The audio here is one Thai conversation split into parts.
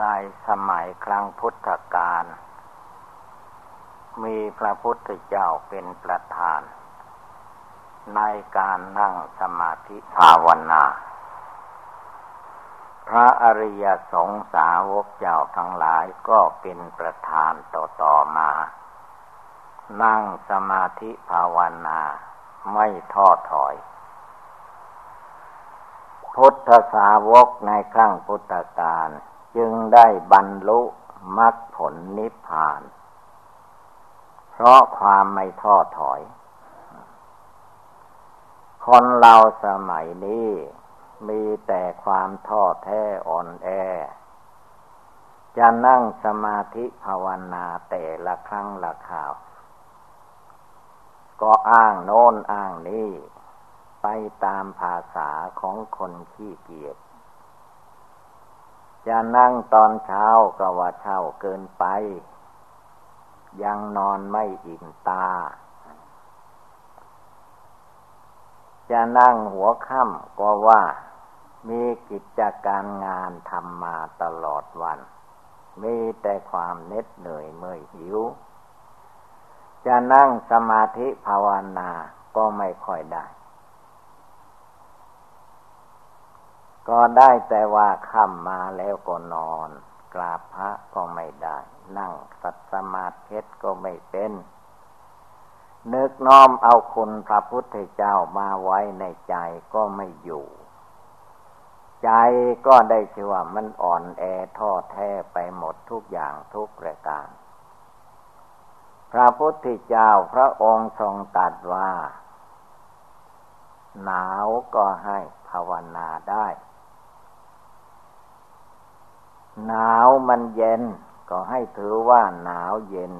ในสมัยครั้งพุทธกาล มีพระพุทธเจ้าเป็นประธาน ในการนั่งสมาธิภาวนา พระอริยสงสาวกเจ้าทั้งหลายก็เป็นประธานต่อๆมา นั่งสมาธิภาวนาไม่ท้อถอยพุทธสาวกในครั้งพุทธกาล จึงได้บรรลุมรรคผลนิพพาน เพราะความไม่ท้อถอย คนเราสมัยนี้มีแต่ความท้อแท้อ่อนแอ จะนั่งสมาธิภาวนาแต่ละครั้งละข่าว ก็อ้างโน้นอ้างนี้ ไปตามภาษาของคนขี้เกียจ จะนั่งตอนเช้าก็ว่าเช้าเกินไป ยังนอนไม่อิ่มตา จะนั่งหัวค่ำก็ว่ามีกิจการงานทำมาตลอดวัน มีแต่ความเหน็ดเหนื่อยเมื่อยหิว จะนั่งสมาธิภาวนาก็ไม่ค่อยได้ ก็ได้แต่ว่าค่ำมาแล้วก็นอน กราบพระก็ไม่ได้ นั่งสัตสมาธิก็ไม่เป็นนึกน้อมเอาคุณพระพุทธเจ้ามาไว้ในใจก็ไม่อยู่ ใจก็ได้ชื่อว่ามันอ่อนแอท้อแท้ไปหมดทุกอย่างทุกประการ พระพุทธเจ้าพระองค์ทรงตรัสว่า หนาวก็ให้ภาวนาได้ หนาวมันเย็น ก็ให้ถือว่าหนาวเย็น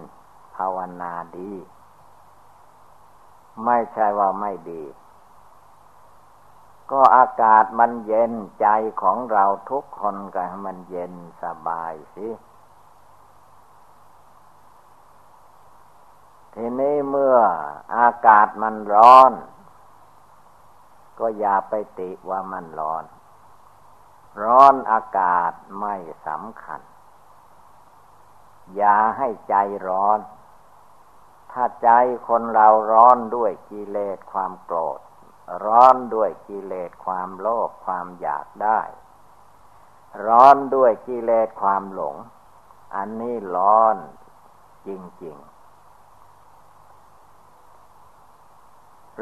ภาวนาดี ไม่ใช่ว่าไม่ดี ก็อากาศมันเย็นใจของเราทุกคนก็ให้มันเย็นสบายสิทีนี้เมื่ออากาศมันร้อน ก็อย่าไปติว่ามันร้อน ร้อนอากาศไม่สำคัญ อย่าให้ใจร้อน ถ้าใจคนเราร้อนด้วยกิเลสความโกรธ ร้อนด้วยกิเลสความโลภความอยากได้ ร้อนด้วยกิเลสความหลง อันนี้ร้อนจริง ๆ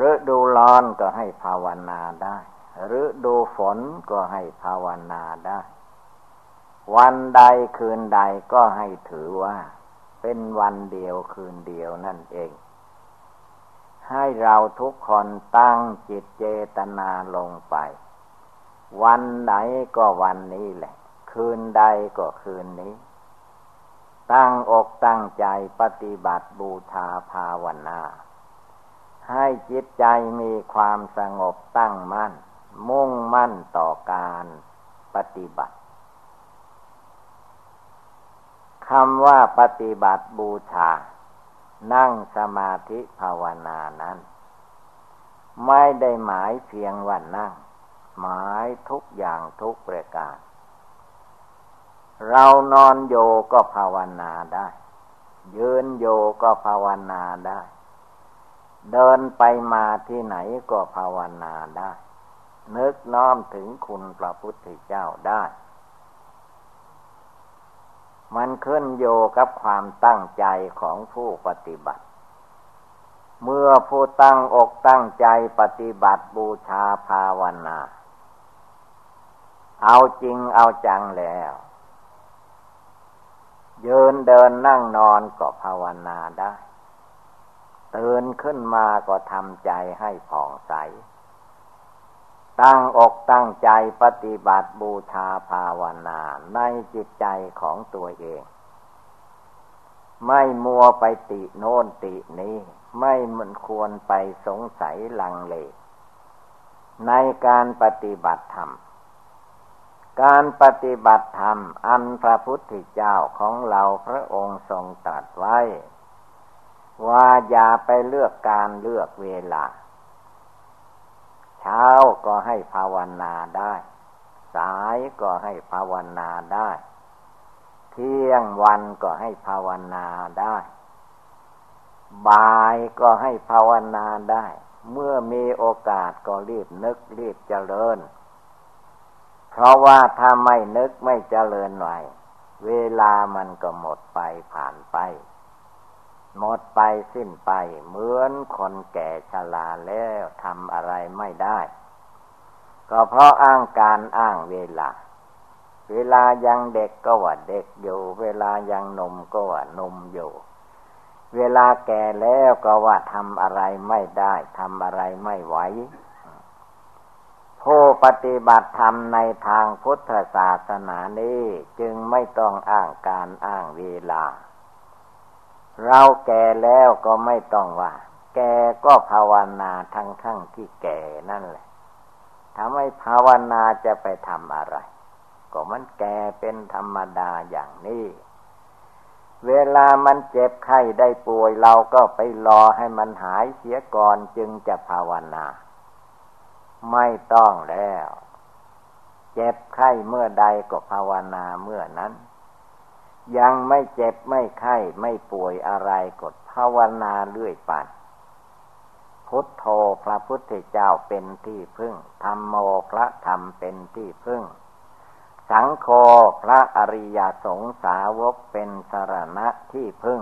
ฤดูร้อนก็ให้ภาวนาได้ หรือดูฝนก็ให้ภาวนาได้ วันใดคืนใดก็ให้ถือว่า เป็นวันเดียวคืนเดียวนั่นเอง ให้เราทุกคนตั้งจิตเจตนาลงไป วันไหนก็วันนี้แหละ คืนใดก็คืนนี้ ตั้งอกตั้งใจปฏิบัติบูชาภาวนาให้จิตใจมีความสงบตั้งมั่น มั่นต่อการปฏิบัติคำว่าปฏิบัติบูชา นั่งสมาธิภาวนานั้น ไม่ได้หมายเพียงวันนั่ง หมายทุกอย่างทุกประการ เรานอนโยก็ภาวนาได้ ยืนโยก็ภาวนาได้ เดินไปมาที่ไหนก็ภาวนาได้ นึกน้อมถึงคุณพระพุทธเจ้าได้ มันขึ้นโยกับความตั้งใจของผู้ปฏิบัติ เมื่อผู้ตั้งอกตั้งใจปฏิบัติบูชาภาวนา เอาจริงเอาจังแล้วยืนเดินนั่งนอนก็ภาวนาได้ ตื่นขึ้นมาก็ทำใจให้ผ่องใส ตั้งอกตั้งใจปฏิบัติบูชาภาวนาในจิตใจของตัวเอง ไม่มัวไปติโน่นตินี้ ไม่มันควรไปสงสัยลังเล ในการปฏิบัติธรรม การปฏิบัติธรรม อันพระพุทธเจ้าของเราพระองค์ทรงตรัสไว้ ว่าอย่าไปเลือกการเลือกเวลา เช้าก็ให้ภาวนาได้ สายก็ให้ภาวนาได้ เที่ยงวันก็ให้ภาวนาได้ บ่ายก็ให้ภาวนาได้ เมื่อมีโอกาสก็รีบนึกรีบเจริญ เพราะว่าถ้าไม่นึกไม่เจริญไหวเวลามันก็หมดไปผ่านไป หมดไปสิ้นไป เหมือนคนแก่ชราแล้วทำอะไรไม่ได้ ก็เพราะอ้างการอ้างเวลา เวลายังเด็กก็ว่าเด็กอยู่ เวลายังนมก็ว่านมอยู่ เวลาแก่แล้วก็ว่าทำอะไรไม่ได้ทำอะไรไม่ไหวผู้ปฏิบัติธรรมในทางพุทธศาสนานี้ จึงไม่ต้องอ้างการอ้างเวลา เราแก่แล้วก็ไม่ต้องว่า แกก็ภาวนาทั้งทั้งที่แก่นั่นแหละทำให้ภาวนาจะไปทำอะไร ก็มันแก่เป็นธรรมดาอย่างนี้ เวลามันเจ็บไข้ได้ป่วยเราก็ไปรอให้มันหายเสียก่อนจึงจะภาวนา ไม่ต้องแล้ว เจ็บไข้เมื่อใดก็ภาวนาเมื่อนั้น ยังไม่เจ็บไม่ไข้ไม่ป่วยอะไรก็ภาวนาเรื่อยไป พุทโธพระพุทธเจ้าเป็นที่พึ่ง ธรรมโมพระธรรมเป็นที่พึ่ง สังโฆพระอริยสงสาวกเป็นสารณะที่พึ่ง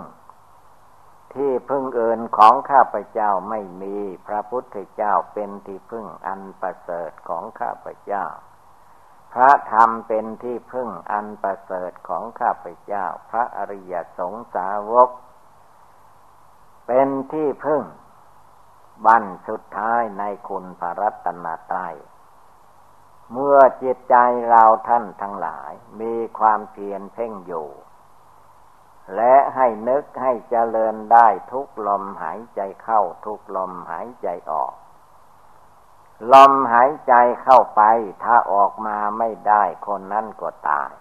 ที่พึ่งเอินของข้าพเจ้าไม่มี พระพุทธเจ้าเป็นที่พึ่งอันประเสริฐของข้าพเจ้า พระธรรมเป็นที่พึ่งอันประเสริฐของข้าพเจ้า พระอริยสงสาวก เป็นที่พึ่ง บันสุดท้ายในคุณพระรัตนตรัยเมื่อจิตใจเราท่านทั้งหลายมีความเพียรเพ่งอยู่ และให้นึกให้เจริญได้ทุกลมหายใจเข้าทุกลมหายใจออก ลมหายใจเข้าไป ถ้าออกมาไม่ได้คนนั้นก็ตาย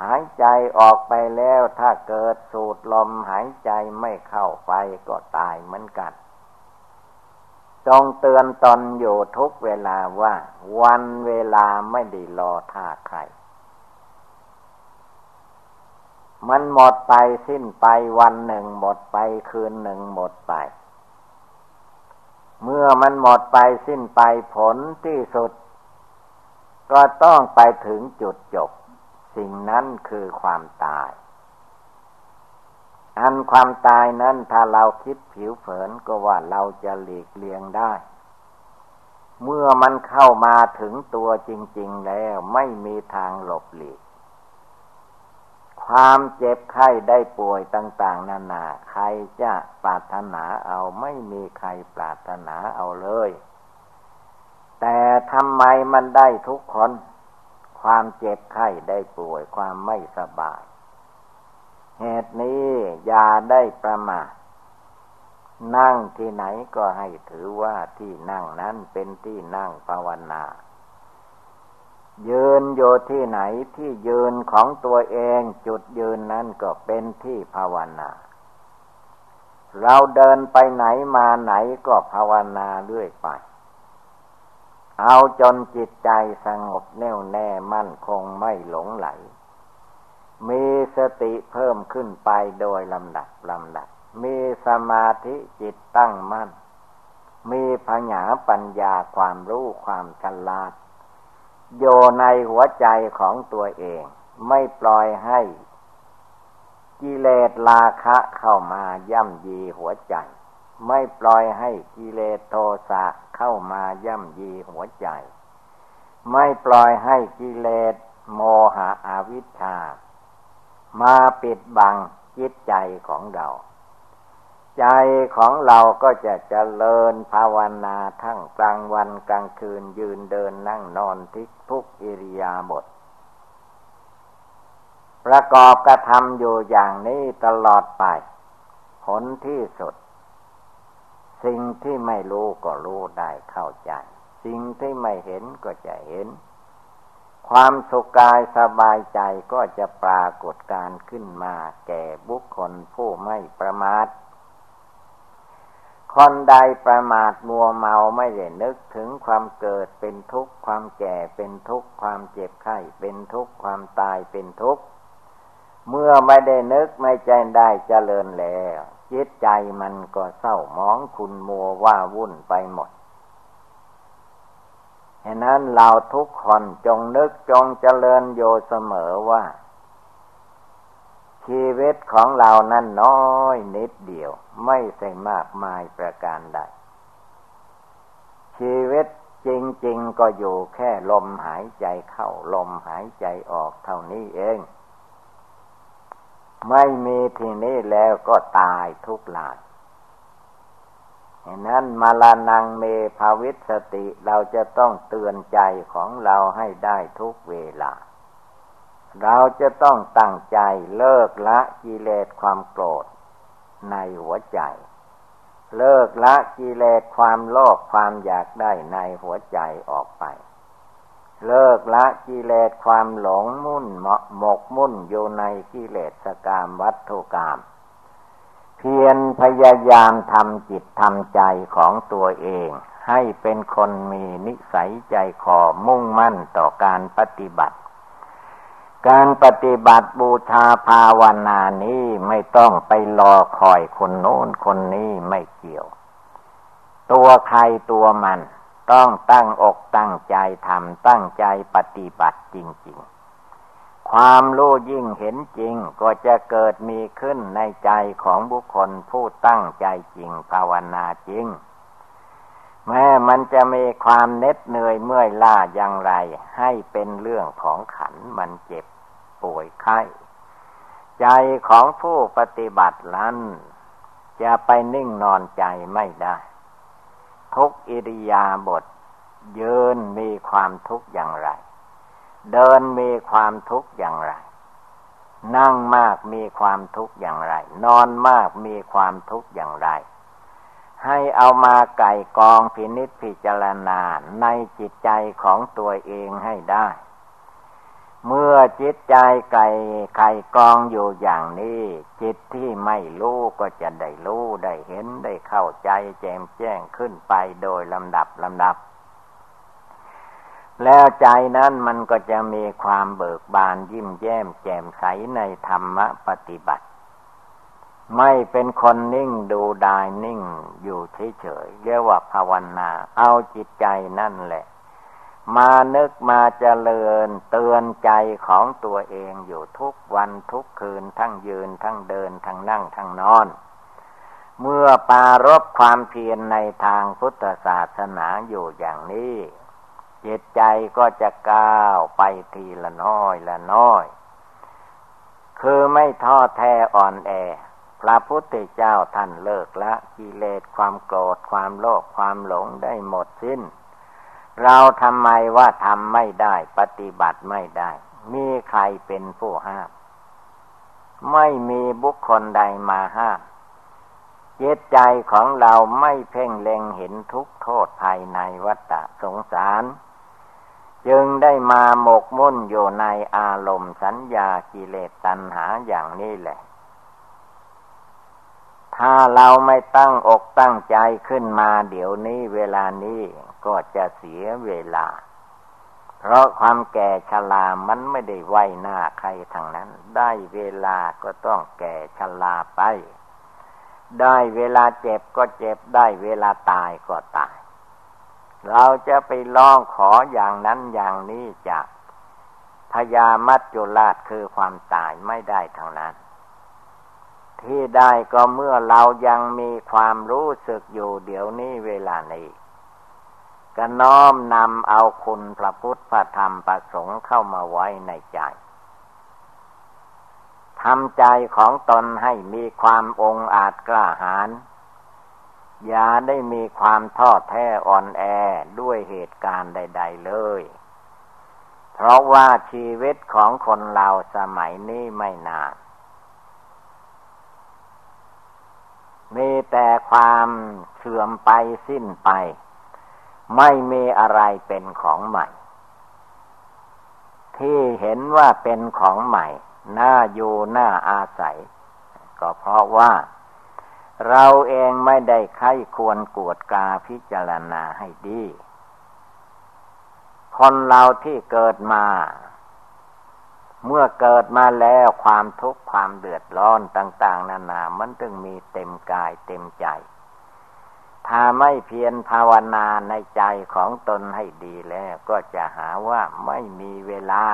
หายใจออกไปแล้วถ้าเกิดสูดลมหายใจไม่เข้าไปก็ตายเหมือนกัน จงเตือนตนอยู่ทุกเวลาว่า วันเวลาไม่ได้รอท่าใคร มันหมดไปสิ้นไปวันหนึ่งหมดไปคืนหนึ่งหมดไป เมื่อมันหมดไปสิ้นไปผลที่สุด ก็ต้องไปถึงจุดจบ สิ่งนั้นคือความตาย อันความตายนั้นถ้าเราคิดผิวเผินก็ว่าเราจะหลีกเลี่ยงได้ เมื่อมันเข้ามาถึงตัวจริง ๆ แล้วไม่มีทางหลบหลีก ความเจ็บไข้ได้ป่วยต่าง ๆ นานาใครจะปรารถนาเอาไม่มีใครปรารถนาเอาเลย แต่ทำไมมันได้ทุกคน ความเจ็บไข้ได้ป่วย ความไม่สบาย เหตุนี้อย่าได้ประมาทนั่งที่ไหนก็ให้ถือว่าที่นั่งนั้นเป็นที่นั่งภาวนา ยืนโยที่ไหนที่ยืนของตัวเองจุดยืนนั้นก็เป็นที่ภาวนา เราเดินไปไหนมาไหนก็ภาวนาเรื่อยไป เอาจนจิตใจสงบแน่วแน่มั่นคงไม่หลงไหล มีสติเพิ่มขึ้นไปโดยลำดับลำดับ มีสมาธิจิตตั้งมั่น มีปัญญาปัญญาความรู้ความฉลาด โยในหัวใจของตัวเอง ไม่ปล่อยให้ กิเลสราคะเข้ามาย่ำยีหัวใจ ไม่ปล่อยให้กิเลสโทสะเข้ามาย่ำยีหัวใจ ไม่ปล่อยให้กิเลสโมหะอวิชชา มาปิดบังจิตใจของเรา ใจของเราก็จะเจริญภาวนาทั้งกลางวันกลางคืนยืนเดินนั่งนอนทิกทุกอิริยาบถประกอบกระทำอยู่อย่างนี้ตลอดไป ผลที่สุด สิ่งที่ไม่รู้ก็รู้ได้เข้าใจ สิ่งที่ไม่เห็นก็จะเห็น ความสุขกายสบายใจก็จะปรากฏการขึ้นมาแก่บุคคลผู้ไม่ประมาท คนใดประมาทมัวเมาไม่ได้นึกถึงความเกิดเป็นทุกข์ความแก่เป็นทุกข์ความเจ็บไข้เป็นทุกข์ความตายเป็นทุกข์เมื่อไม่ได้นึกไม่ใจได้เจริญแล้วจิตใจมันก็เศร้ามองคุณมัวว่าวุ่นไปหมดฉะนั้นเราทุกคนจงนึกจงเจริญโยเสมอว่า ชีวิตของเรานั้นน้อยนิดเดียว ไม่ใช่มากมายประการใด ชีวิตจริง ๆ ก็อยู่แค่ลมหายใจเข้าลมหายใจออกเท่านี้เอง ไม่มีที่นี้แล้วก็ตายทุกลายนั้นมาลานังเมภาวิสติเราจะต้องเตือนใจของเราให้ได้ทุกเวลา เราจะต้องตั้งใจเลิกละกิเลสความโกรธในหัวใจ เลิกละกิเลสความโลภความอยากได้ในหัวใจออกไป เลิกละกิเลสความหลงมุ่นหมกมุ่นอยู่ในกิเลสกามวัตถุกรรมเพียรพยายามทำจิตทำใจของตัวเอง ให้เป็นคนมีนิสัยใจคอมุ่งมั่นต่อการปฏิบัติ การปฏิบัติบูชาภาวนานี้ไม่ต้องไปรอคอยคนโน้นคนนี้ไม่เกี่ยว ตัวใครตัวมัน ต้องตั้งอกตั้งใจทำตั้งใจปฏิบัติจริง ๆ ความรู้ยิ่งเห็นจริงก็จะเกิดมีขึ้นในใจของบุคคลผู้ตั้งใจจริงภาวนาจริง แม้มันจะมีความเน็ดเหนื่อยเมื่อยล้าอย่างไร ให้เป็นเรื่องของขันมันเจ็บป่วยไข้ ใจของผู้ปฏิบัตินั้นจะไปนิ่งนอนใจไม่ได้ ทุกอิริยาบถยืนมีความทุกข์อย่างไร เดินมีความทุกข์อย่างไร นั่งมากมีความทุกข์อย่างไร นอนมากมีความทุกข์อย่างไร ให้เอามาไก่กองพินิษพิจารณาในจิตใจของตัวเองให้ได้ เมื่อจิตใจไก่ไข่กองอยู่อย่างนี้ จิตที่ไม่รู้ก็จะได้รู้ได้เห็นได้เข้าใจแจ่มแจ้งขึ้นไปโดยลำดับลำดับ แล้วใจนั้นมันก็จะมีความเบิกบานยิ้มแย้มแจ่มใสในธรรมปฏิบัติ ไม่เป็นคนนิ่งดูดายนิ่งอยู่เฉยๆเรียกว่าภาวนา เอาจิตใจนั่นแหละ มานึกมาเจริญเตือนใจของตัวเองอยู่ทุกวันทุกคืนทั้งยืนทั้งเดินทั้งนั่งทั้งนอน เมื่อปารบความเพียรในทางพุทธศาสนาอยู่อย่างนี้จิตใจก็จะก้าวไปทีละน้อยละน้อย คือไม่ท้อแท้อ่อนแอ พระพุทธเจ้าท่านเลิกละกิเลสความโกรธความโลภความหลงได้หมดสิ้น เราทำไมว่าทำไม่ได้ปฏิบัติไม่ได้ มีใครเป็นผู้ห้าม ไม่มีบุคคลใดมาห้ามจิตใจของเราไม่เพ่งเล็งเห็นทุกโทษภายในวัฏสงสาร จึงได้มาหมกมุ่นอยู่ในอารมณ์สัญญากิเลสตัณหาอย่างนี้แหละ ถ้าเราไม่ตั้งอกตั้งใจขึ้นมาเดี๋ยวนี้เวลานี้ก็จะเสียเวลา เพราะความแก่ชรามันไม่ได้ไว้หน้าใครทางนั้น ได้เวลาก็ต้องแก่ชราไป ได้เวลาเจ็บก็เจ็บได้เวลาตายก็ตาย เราจะไปร้องขออย่างนั้นอย่างนี้จากพยามัจจุราชคือความตายไม่ได้ทางนั้น ที่ได้ก็เมื่อเรายังมีความรู้สึกอยู่เดี๋ยวนี้เวลานี้ก็น้อมนำเอาคุณพระพุทธพระธรรมประสงค์เข้ามาไว้ในใจทำใจของตนให้มีความองอาจกล้าหาญอย่าได้มีความท้อแท้อ่อนแอด้วยเหตุการณ์ใด ๆเลย เพราะว่าชีวิตของคนเราสมัยนี้ไม่นาน มีแต่ความเสื่อมไปสิ้นไป ไม่มีอะไรเป็นของใหม่ ที่เห็นว่าเป็นของใหม่ น่าอยู่น่าอาศัย ก็เพราะว่า เราเองไม่ได้ไข้ควรกวดกาพิจารณาให้ดี คนเราที่เกิดมา เมื่อเกิดมาแล้วความทุกข์ความเดือดร้อนต่าง ๆ นานา มันจึงมีเต็มกายเต็มใจ ถ้าไม่เพียรภาวนาในใจของตนให้ดีแล้ว ก็จะหาว่าไม่มีเวลา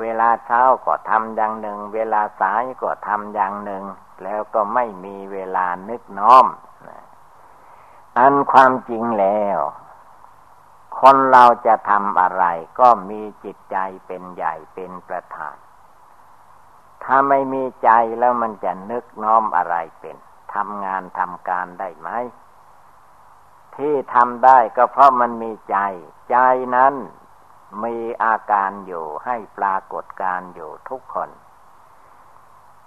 เวลาเช้าก็ทำอย่างหนึ่ง เวลาสายก็ทำอย่างหนึ่ง แล้วก็ไม่มีเวลานึกน้อมอันความจริงแล้ว คนเราจะทำอะไรก็มีจิตใจเป็นใหญ่เป็นประธาน ถ้าไม่มีใจแล้วมันจะนึกน้อมอะไรเป็นทำงานทำการได้ไหม ที่ทำได้ก็เพราะมันมีใจ ใจนั้นมีอาการอยู่ให้ปรากฏการอยู่ทุกคน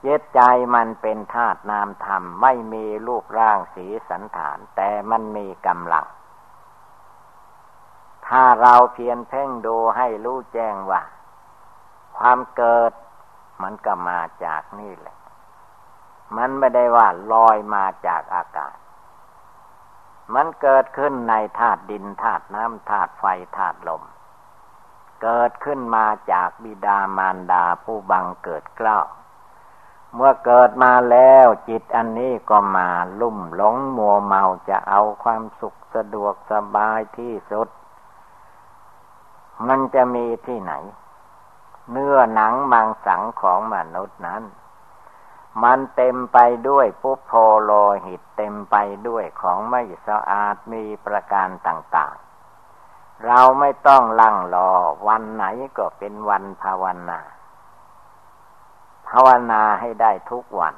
เจตใจมันเป็นธาตุนามธรรม ไม่มีรูปร่างสีสันฐาน แต่มันมีกำลัง ถ้าเราเพียรเพ่งดูให้รู้แจ้งว่า ความเกิดมันก็มาจากนี่แหละ มันไม่ได้ว่าลอยมาจากอากาศ มันเกิดขึ้นในธาตุดินธาตุน้ำธาตุไฟธาตุลม เกิดขึ้นมาจากบิดามารดาผู้บังเกิดเกล้าเมื่อเกิดมาแล้วจิตอันนี้ก็มาลุ่มหลงมัวเมาจะเอาความสุขสะดวกสบายที่สุด มันจะมีที่ไหน เนื้อหนังมังสังของมนุษย์นั้น มันเต็มไปด้วยปุโพโลหิตเต็มไปด้วยของไม่สะอาดมีประการต่าง ๆ เราไม่ต้องลังรอวันไหนก็เป็นวันภาวนา ภาวนาให้ได้ทุกวัน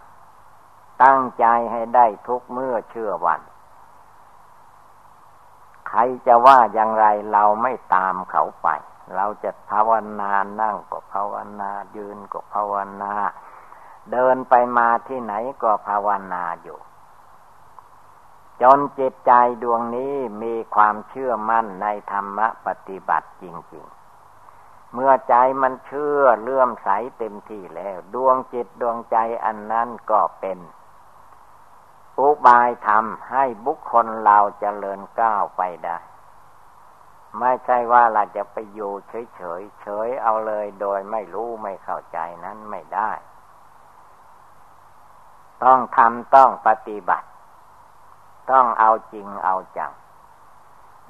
ตั้งใจให้ได้ทุกเมื่อเชื่อวัน ใครจะว่าอย่างไรเราไม่ตามเขาไป เราจะภาวนานั่งก็ภาวนายืนก็ภาวนา เดินไปมาที่ไหนก็ภาวนาอยู่จนจิตใจดวงนี้มีความเชื่อมั่นในธรรมปฏิบัติจริง ๆ เมื่อใจมันเชื่อเลื่อมใสเต็มที่แล้ว ดวงจิตดวงใจอันนั้นก็เป็น อุบายทำให้บุคคลเราจเจริญก้าวไปได้ ไม่ใช่ว่าเราจะไปอยู่เฉยเฉยเฉยเอาเลยโดยไม่รู้ไม่เข้าใจนั้นไม่ได้ ต้องทำต้องปฏิบัติ ต้องเอาจริงเอาจัง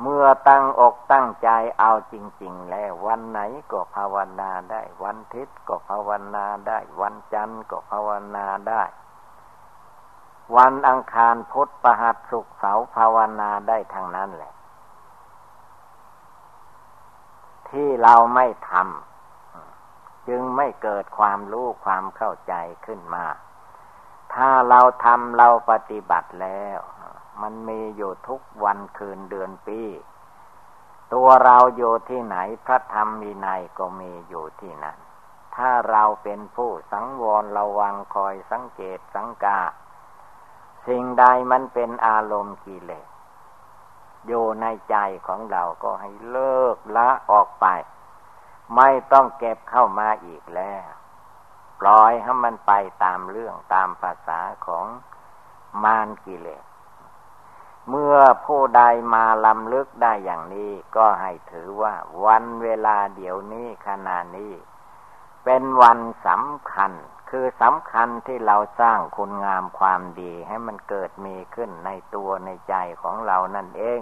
เมื่อตั้งอกตั้งใจเอาจริง ๆ แล้ววันไหนก็ภาวนาได้ วันทิศก็ภาวนาได้ วันจันทร์ก็ภาวนาได้ วันอังคารพุธประหัสสุขเสาภาวนาได้ทางนั้นแหละ ที่เราไม่ทำจึงไม่เกิดความรู้ความเข้าใจขึ้นมา ถ้าเราทำเราปฏิบัติแล้ว มันมีอยู่ทุกวันคืนเดือนปี ตัวเราอยู่ที่ไหนพระธรรมมีในก็มีอยู่ที่นั้น ถ้าเราเป็นผู้สังวรระวังคอยสังเกตสังกา สิ่งใดมันเป็นอารมณ์กิเลสอยู่ในใจของเราก็ให้เลิกละออกไป ไม่ต้องเก็บเข้ามาอีกแล้ว ปล่อยให้มันไปตามเรื่องตามภาษาของมารกิเลส เมื่อผู้ใดมาลำลึกได้อย่างนี้ ก็ให้ถือว่าวันเวลาเดี๋ยวนี้ขณะนี้ เป็นวันสำคัญ คือสำคัญที่เราสร้างคุณงามความดีให้มันเกิดมีขึ้นในตัวในใจของเรานั่นเอง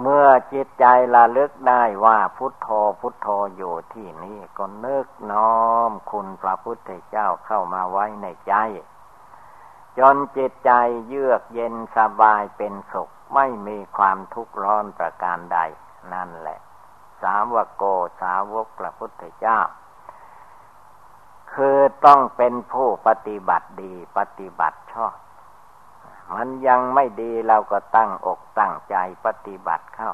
เมื่อจิตใจระลึกได้ว่าพุทโธพุทโธอยู่ที่นี่ก็นึกน้อมคุณพระพุทธเจ้าเข้ามาไว้ในใจ จนจิตใจเยือกเย็นสบายเป็นสุขไม่มีความทุกข์ร้อนประการใดนั่นแหละ สาวกโกสาวกพระพุทธเจ้า คือต้องเป็นผู้ปฏิบัติดีปฏิบัติชอบ มันยังไม่ดีเราก็ตั้งอกตั้งใจปฏิบัติเข้า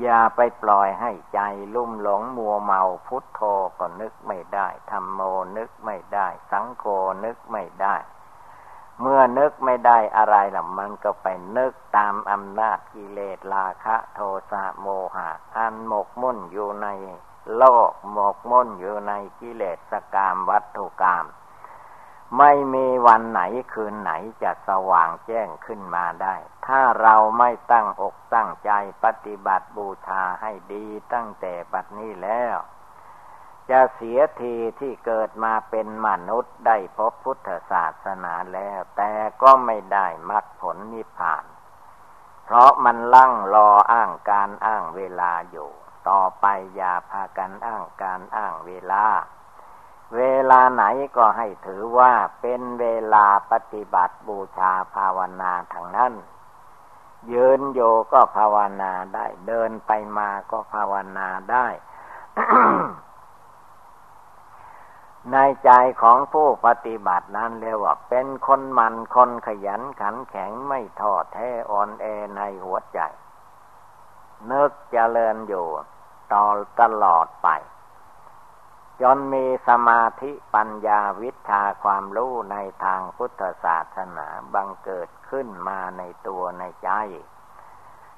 อย่าไปปล่อยให้ใจลุ่มหลงมัวเมาพุทโธก็นึกไม่ได้ธรรมโมนึกไม่ได้ สังโฆนึกไม่ได้ เมื่อนึกไม่ได้อะไรล่ะมันก็ไปนึกตามอำนาจกิเลสราคะ โทสะโมหะ อันหมกมุ่นอยู่ใน โลกหมกมุ่นอยู่ในกิเลสกามวัตถุกรรมไม่มีวันไหนคืนไหนจะสว่างแจ้งขึ้นมาได้ ถ้าเราไม่ตั้งอกตั้งใจปฏิบัติบูชาให้ดีตั้งแต่บัดนี้แล้ว จะเสียทีที่เกิดมาเป็นมนุษย์ได้พบพุทธศาสนาแล้ว แต่ก็ไม่ได้มรรคผลนิพพาน เพราะมันลั่งรออ้างการอ้างเวลาอยู่ ต่อไปอย่าพากันอ้างการอ้างเวลา เวลาไหนก็ให้ถือว่าเป็นเวลาปฏิบัติบูชาภาวนาทางนั้นยืนโยก็ภาวนาได้ เดินไปมาก็ภาวนาได้ ในใจของผู้ปฏิบัตินั้นเรียกว่า เป็นคนมันคนขยันขันแข็งไม่ทอดแท้อ่อนแอในหัวใจ นึกเจริญอยู่ต่อตลอดไป จนมีสมาธิปัญญาวิชาความรู้ในทางพุทธศาสนาบังเกิดขึ้นมาในตัวในใจ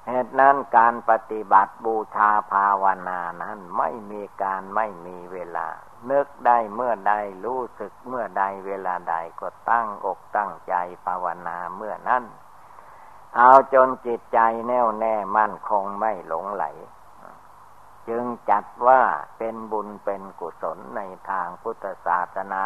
เหตุนั้นการปฏิบัติบูชาภาวนานั้นไม่มีการไม่มีเวลา นึกได้เมื่อใดรู้สึกเมื่อใดเวลาใดก็ตั้งอกตั้งใจภาวนาเมื่อนั้น เอาจนจิตใจแน่วแน่มั่นคงไม่หลงไหล จึงจัดว่าเป็นบุญเป็นกุศลในทางพุทธศาสนา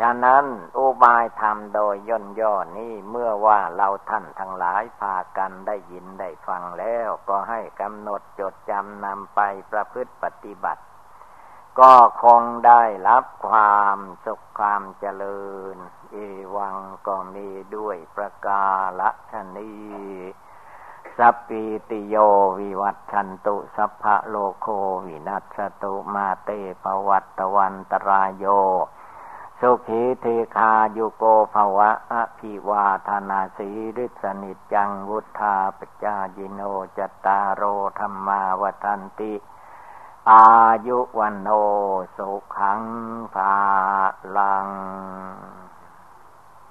ฉะนั้นอุบายธรรมโดยย่นย่อนี้เมื่อว่าเราท่านทั้งหลายพากันได้ยินได้ฟังแล้ว ก็ให้กำหนดจดจำนำไปประพฤติปฏิบัติ ก็คงได้รับความสุขความเจริญ เอวังก็มีด้วยประกาศนีสัพีติโยวิวัตชันตุสัพพะโลโควินัสตุมาเตภวัตวันตรายโย สุขีเทคาโยโกภวะอภิวาธนาสีริสนิจังวุธาปจายิโนจตารโรธรรมาวทันติ อายุวันโนสุขังภาลัง